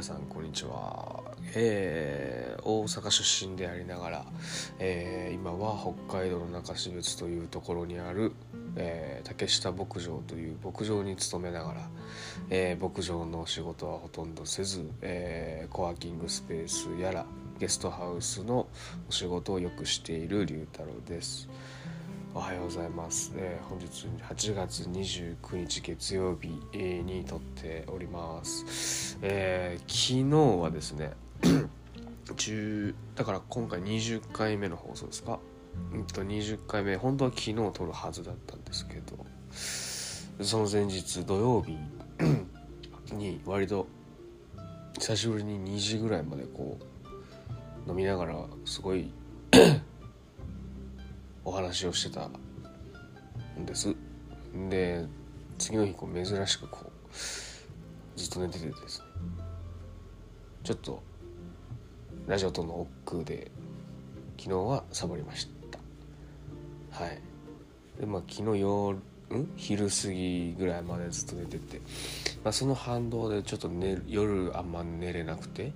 皆さんこんにちは、えー、大阪出身でありながら、えー、今は北海道の中標津というところにある、えー、竹下牧場という牧場に勤めながら、え牧場の仕事はほとんどせず、えコワーキングスペースやらゲストハウスのお仕事をよくしている龍太郎です。おはようございます、えー、本日8月29日月曜日、に撮っております、えー、昨日はですね 10だから今回20回目の放送ですか？うんと20回目本当は昨日撮るはずだったんですけどその前日土曜日に 割と久しぶりに2時ぐらいまでこう飲みながらすごいお話をしてたんです。で次の日こう珍しくこうずっと寝ててですね。ちょっとラジオとの億劫で昨日はサボりました。はい。でまあ昨日夜ん？昼過ぎぐらいまでずっと寝てて、まあ、その反動でちょっと寝夜あんま寝れなくて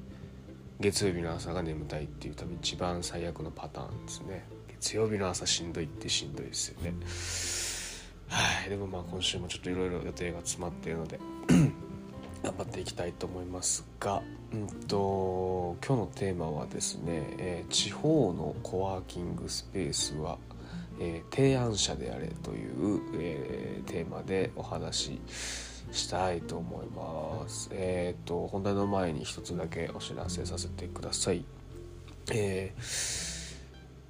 月曜日の朝が眠たいっていう多分一番最悪のパターンですね。月曜日の朝しんどいってしんどいですよねはいでもまあ今週もちょっといろいろ予定が詰まっているので 頑張っていきたいと思いますが、うんと、今日のテーマはですね、えー、地方のコワーキングスペースは、えー、提案者であれという、えー、テーマでお話ししたいと思います。えっ、と本題の前に一つだけお知らせさせてください。えー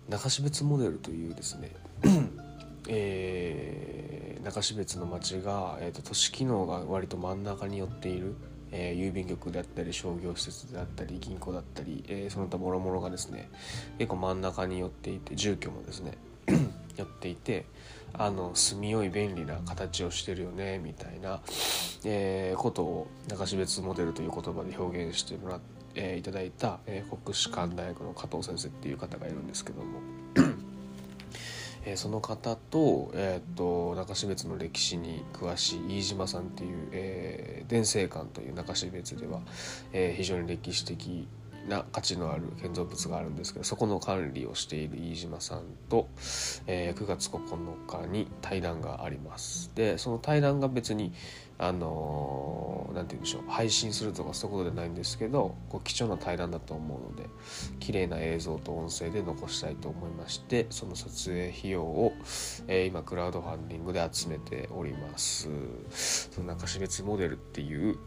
中標津モデルというですね えー、中標津の町が、えーと、都市機能が割と真ん中に寄っている、えー、郵便局であったり商業施設であったり銀行だったり、えー、その他諸々がですね結構真ん中に寄っていて住居もですね 寄っていてあの住みよい便利な形をしてるよねみたいな、えー、ことを中標津モデルという言葉で表現してもらってえー、いただいた、えー、国士舘大学の加藤先生っていう方がいるんですけども。えー、その方と,、えーと、中標津の歴史に詳しい飯島さんっていう、えー、伝生館という中標津では、えー、非常に歴史的な価値のある建造物があるんですけどそこの管理をしている飯島さんと、えー、9月9日に対談があります。でその対談が別にあの何、ー、て言うんでしょう配信するとかそういうことではないんですけどこう貴重な対談だと思うので綺麗な映像と音声で残したいと思いましてその撮影費用を、えー、今クラウドファンディングで集めております。その中標津モデルっていう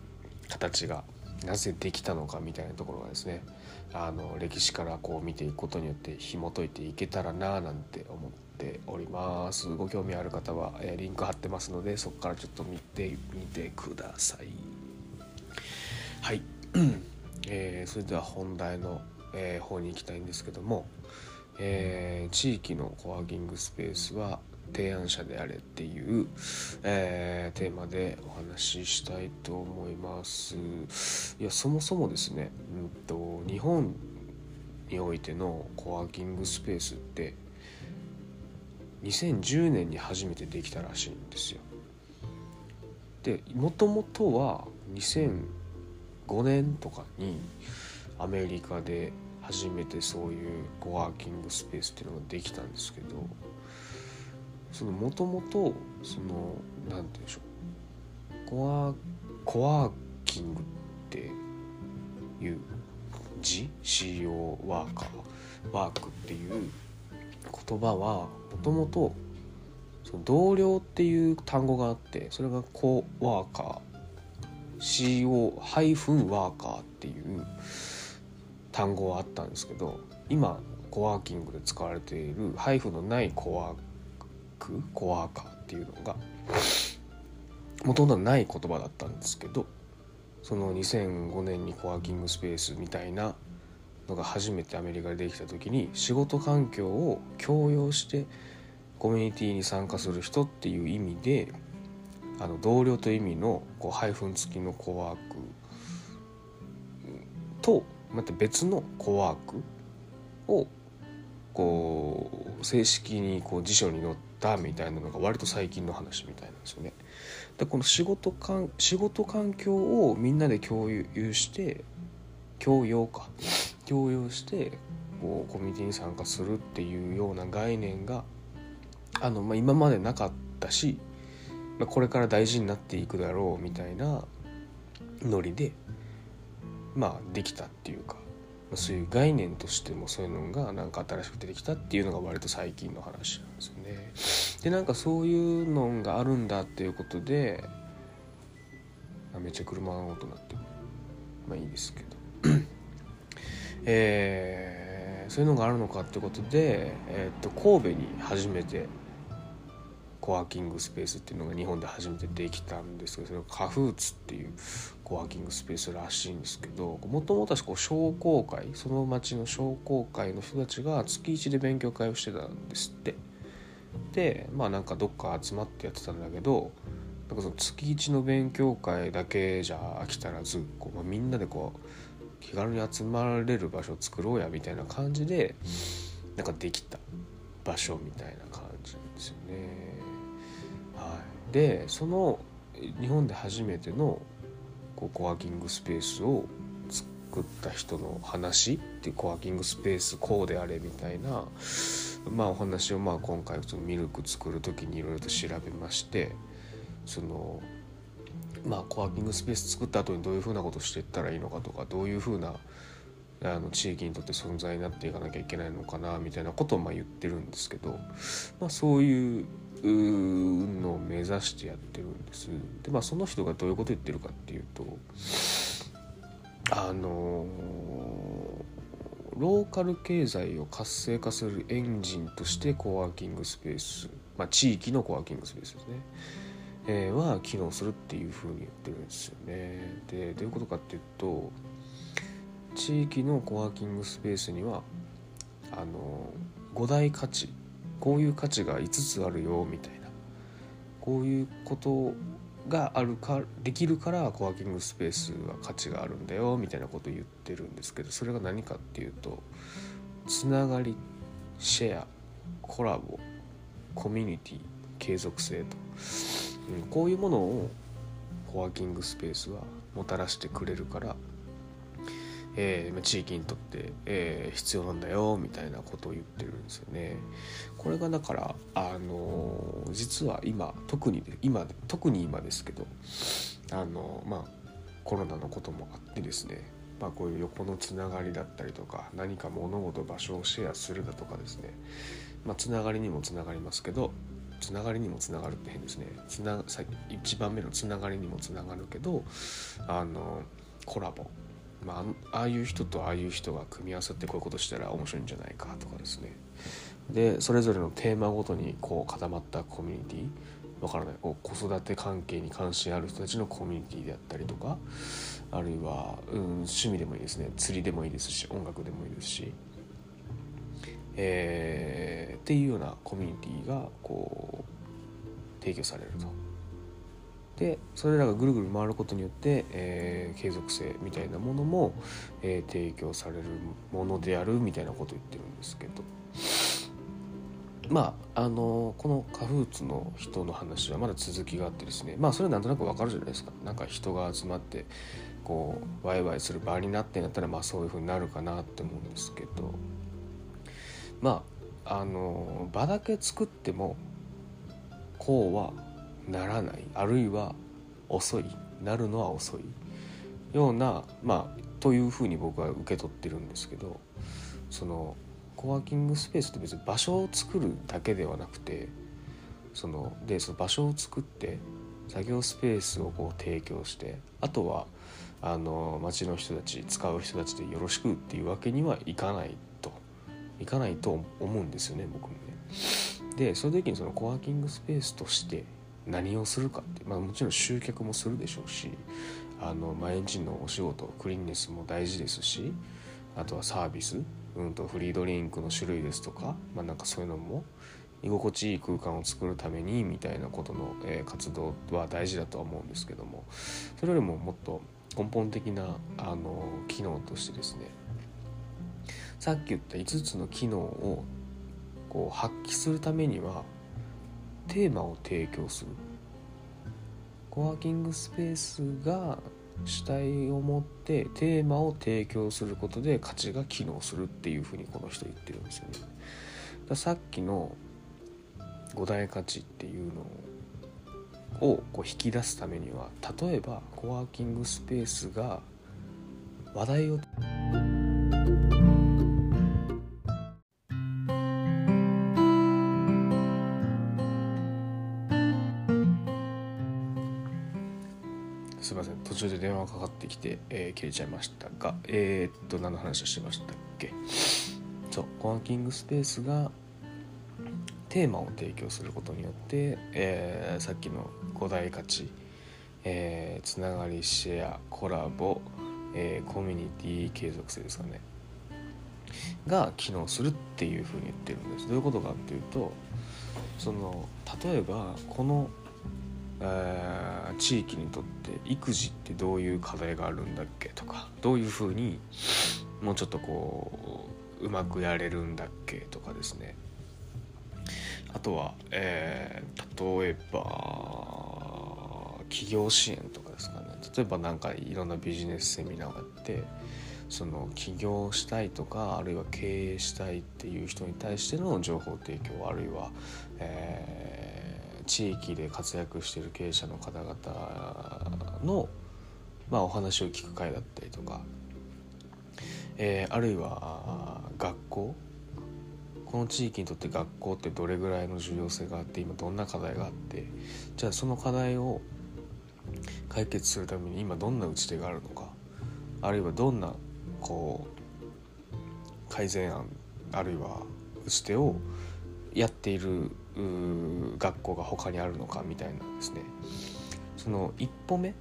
形がなぜできたのかみたいなところがですねあの歴史からこう見ていくことによって紐解いていけたらななんて思っております。ご興味ある方は、え、リンク貼ってますのでそこからちょっと見てみてください。はい、えー、それでは本題の、えー、方に行きたいんですけども、えー、地域のコワーキングスペースは提案者であれっていう、えー、テーマでお話ししたいと思います。いやそもそもですね、うんと、日本においてのコワーキングスペースって2010年に初めてできたらしいんですよ。でもともとは2005年とかにアメリカで初めてそういうコワーキングスペースっていうのができたんですけどそのもともとその何て言うんでしょう。コワコワーキングっていう字 CO ワーカーワークっていう言葉はもともと同僚っていう単語があってそれがコワーカー CO- ワーカーっていう単語はあったんですけど今コワーキングで使われているハイフのないコワークコワーカーっていうのがもともとない言葉だったんですけどその2005年にコワーキングスペースみたいなのが初めてアメリカでできた時に仕事環境を強要してコミュニティに参加する人っていう意味であの同僚という意味のこうハイフン付きのコワークとまた別のコワークをこう正式にこう辞書に載ったみたいなのが割と最近の話みたいなんですよね。でこの仕事かん仕事環境をみんなで共有して共用か共有してこうコミュニティに参加するっていうような概念があの、まあ、今までなかったし、まあ、これから大事になっていくだろうみたいなノリでまあできたっていうかそういう概念としてもそういうのがなんか新しく出てきたっていうのが割と最近の話なんですよね。でなんかそういうのがあるんだっていうことであめっちゃ車の音鳴ってるまあいいですけどえー、そういうのがあるのかってことで、えー、っと神戸に初めてコワーキングスペースっていうのが日本で初めてできたんですけどそれがカフーツっていうコワーキングスペースらしいんですけどもともとはこう商工会その町の商工会の人たちが月1で勉強会をしてたんですってでまあなんかどっか集まってやってたんだけどなんかその月1の勉強会だけじゃ飽きたらずこう、まあ、みんなでこう気軽に集まれる場所を作ろうやみたいな感じでなんかできた場所みたいな感じですよね。でその日本で初めてのコワーキングスペースを作った人の話ってコワーキングスペースこうであれみたいな、まあ、お話をまあ今回そのミルク作る時にいろいろと調べましてそのまあコワーキングスペース作った後にどういうふうなことしていったらいいのかとかどういうふうなあの地域にとって存在になっていかなきゃいけないのかなみたいなことをまあ言ってるんですけど、まあ、そういうのを目指してやってるんです。でまあその人がどういうこと言ってるかっていうとあのローカル経済を活性化するエンジンとしてコワーキングスペース、まあ、地域のコワーキングスペースですね、えー、は機能するっていうふうに言ってるんですよね。でどういうことかっていうと地域のコワーキングスペースにはあの5大価値こういう価値が5つあるよみたいなこういうことがあるかできるからコワーキングスペースは価値があるんだよみたいなことを言ってるんですけどそれが何かっていうとつながりシェアコラボコミュニティ継続性と、うん、こういうものをコワーキングスペースはもたらしてくれるからえー、地域にとって、えー、必要なんだよみたいなことを言ってるんですよね。これがだからあの、実は今特に今特に今ですけどあのまあコロナのこともあってですねまあ、こういう横のつながりだったりとか何か物事場所をシェアするだとかですね、まあ、つながりにもつながりますけどつながりにもつながるって変ですね。つな一番目のつながりにもつながるけどあのコラボ。まあ、ああいう人とああいう人が組み合わさってこういうことしたら面白いんじゃないかとかですね。でそれぞれのテーマごとにこう固まったコミュニティわからないこう子育て関係に関心ある人たちのコミュニティであったりとかあるいは、うん、趣味でもいいですね。釣りでもいいですし音楽でもいいですし、えー、っていうようなコミュニティがこう提供されると。でそれらがぐるぐる回ることによって、えー、継続性みたいなものも、えー、提供されるものであるみたいなことを言ってるんですけど。まああのこのカフーツの人の話はまだ続きがあってですねまあそれはなんとなくわかるじゃないですか。なんか人が集まってこうワイワイする場になってんだったらまあそういうふうになるかなって思うんですけど。まああの場だけ作ってもこうはならない。あるいは遅い。なるのは遅い。ようなまあというふうに僕は受け取ってるんですけどそのコワーキングスペースって別に場所を作るだけではなくてそのでその場所を作って作業スペースをこう提供してあとはあの町の人たち使う人たちでよろしくっていうわけにはいかないといかないと思うんですよね僕もね。でその時にそのコワーキングスペースとして何をするかって、まあ、もちろん集客もするでしょうしあの毎日のお仕事クリーンネスも大事ですしあとはサービス、うんと、フリードリンクの種類ですとか、まあ、なんかそういうのも居心地いい空間を作るためにみたいなことの、え、活動は大事だとは思うんですけどもそれよりももっと根本的なあの機能としてですねさっき言った5つの機能をこう発揮するためにはテーマを提供する。コワーキングスペースが主体を持ってテーマを提供することで価値が機能するっていうふうにこの人言ってるんですよね。ださっきの五大価値っていうのをこう引き出すためには例えばコワーキングスペースが話題を途中で電話がかかってきて、えー、切れちゃいましたがえー、っと何の話をしてましたっけ？そうコワーキングスペースがテーマを提供することによって、えー、さっきの5大価値、えー、つながりシェアコラボ、えー、コミュニティ継続性ですかね。が機能するっていうふうに言ってるんです。どういうことかっていうとその例えばこの、えー、地域にとって育児ってどういう課題があるんだっけとかどういうふうにもうちょっとこううまくやれるんだっけとかですね。あとは、えー、例えば企業支援とかですかね。例えば何かいろんなビジネスセミナーがあってその起業したいとかあるいは経営したいっていう人に対しての情報提供あるいは、えー、地域で活躍している経営者の方々の、まあ、お話を聞く会だったりとか、えー、あるいは学校。この地域にとって学校ってどれぐらいの重要性があって今どんな課題があってじゃあその課題を解決するために今どんな打ち手があるのかあるいはどんなこう改善案あるいは打ち手をやっている学校が他にあるのかみたいなですね。その一歩目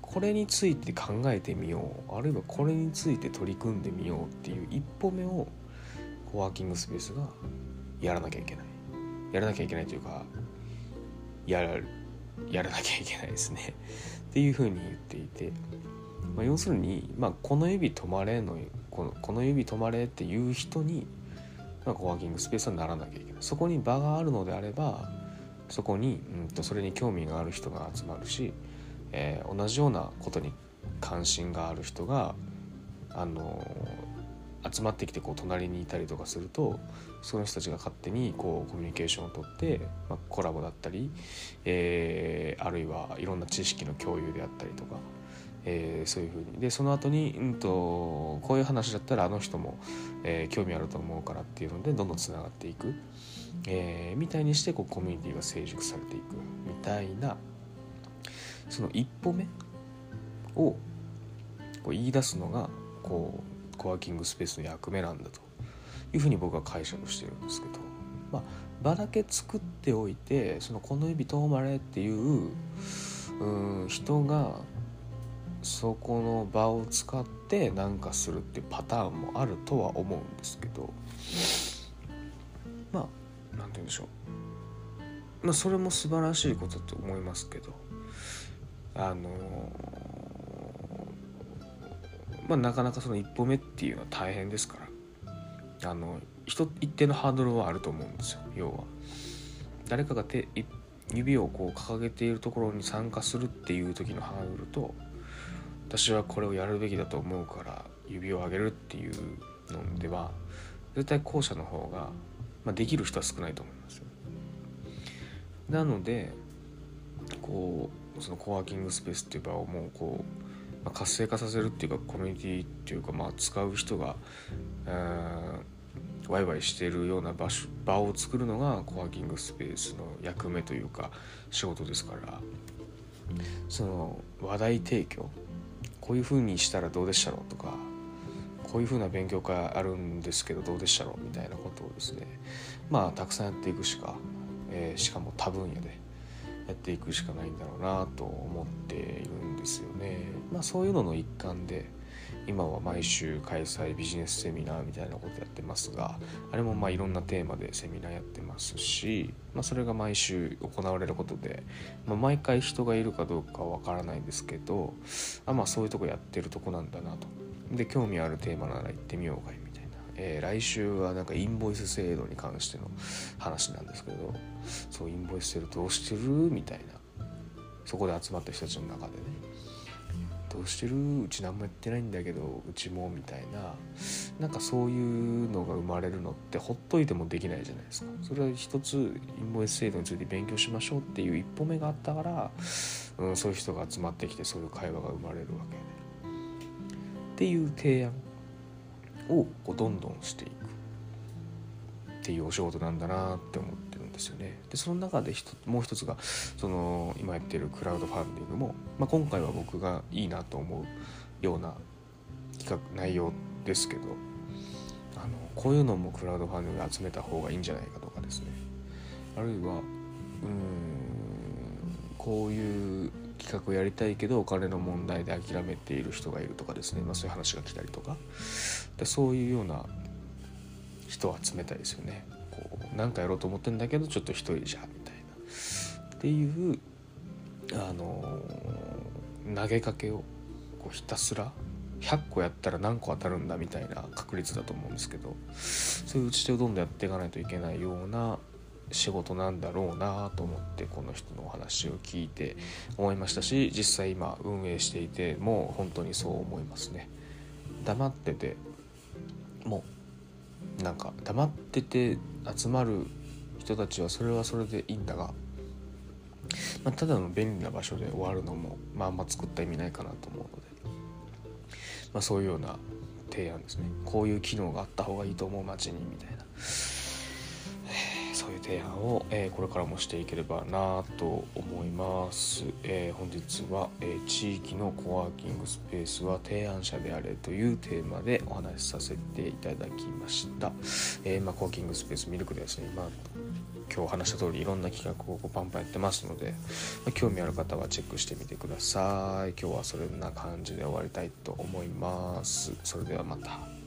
これについて考えてみようあるいはこれについて取り組んでみようっていう一歩目をコワーキングスペースがやらなきゃいけない。やらなきゃいけないというかやらやらなきゃいけないですね。っていうふうに言っていて、まあ、要するに、まあ、この指止まれのこのこの指止まれっていう人に、まあ、コワーキングスペースはならなきゃいけない。そこに場があるのであればそこに、うん、とそれに興味がある人が集まるし、えー、同じようなことに関心がある人があの集まってきてこう隣にいたりとかするとその人たちが勝手にこうコミュニケーションをとって、まあ、コラボだったり、えー、あるいはいろんな知識の共有であったりとか、えー、そういうふうに。でその後に、うんと、こういう話だったらあの人も、えー、興味あると思うからっていうのでどんどんつながっていく、えー、みたいにしてこうコミュニティが成熟されていくみたいなその一歩目をこう言い出すのがこうコワーキングスペースの役目なんだというふうに僕は解釈してるんですけど、まあ、場だけ作っておいてそのこの指遠まれっていううん人がそこの場を使って何かするっていうパターンもあるとは思うんですけどまあ何て言うんでしょうまあそれも素晴らしいことだと思いますけどあのまあ、なかなかその一歩目っていうのは大変ですからあの一定のハードルはあると思うんですよ要は。誰かが手指をこう掲げているところに参加するっていう時のハードルと私はこれをやるべきだと思うから指を上げるっていうのでは絶対後者の方が、まあ、できる人は少ないと思います。なのでこうそのコワーキングスペースっていう場をもうこうまあ、活性化させるっていうかコミュニティっていうか、まあ、使う人が、えー、ワイワイしているような場所場を作るのがコワーキングスペースの役目というか仕事ですからその話題提供こういうふうにしたらどうでしたろうとかこういうふうな勉強会あるんですけどどうでしたろうみたいなことをですねまあたくさんやっていくしか、えー、しかも多分野でやっていくしかないんだろうなと思っているんですよね。まあ、そういうのの一環で今は毎週開催ビジネスセミナーみたいなことやってますがあれもまあいろんなテーマでセミナーやってますし、まあ、それが毎週行われることで、まあ、毎回人がいるかどうかはわからないんですけどあまあそういうとこやってるとこなんだなと。で興味あるテーマなら行ってみようかいみたいな、えー、来週はなんかインボイス制度に関しての話なんですけどそうインボイス制度どうしてる？みたいな。そこで集まった人たちの中でね。うしてるうち何もやってないんだけどうちもみたいななんかそういうのが生まれるのってほっといてもできないじゃないですか。それは一つインボイス制度について勉強しましょうっていう一歩目があったから、うん、そういう人が集まってきてそういう会話が生まれるわけで。っていう提案をこうどんどんしていくっていうお仕事なんだなって思って。ですよね。でその中でもう一つがその今やってるクラウドファンディングも、まあ、今回は僕がいいなと思うような企画内容ですけどあのこういうのもクラウドファンディングで集めた方がいいんじゃないかとかですね。あるいはうんこういう企画をやりたいけどお金の問題で諦めている人がいるとかですね、まあ、そういう話が来たりとか。でそういうような人を集めたいですよね。こうなんかやろうと思ってんだけどちょっと一人じゃみたいなっていうあの投げかけをこうひたすら100個やったら何個当たるんだみたいな確率だと思うんですけどそういう打ち手をどんどんやっていかないといけないような仕事なんだろうなと思ってこの人のお話を聞いて思いましたし実際今運営していても本当にそう思いますね。黙っててもうなんか黙ってて集まる人たちはそれはそれでいいんだが、まあ、ただの便利な場所で終わるのもまああんま作った意味ないかなと思うので、まあ、そういうような提案ですね。こういう機能があった方がいいと思う街にみたいな。そういう提案を、えー、これからもしていければなと思います、えー、本日は、えー、地域のコワーキングスペースは提案者であれというテーマでお話しさせていただきました、えまあ、コワーキングスペースミルクですね今今日話した通りいろんな企画をこうパンパンやってますので、まあ、興味ある方はチェックしてみてください。今日はそんな感じで終わりたいと思います。それではまた。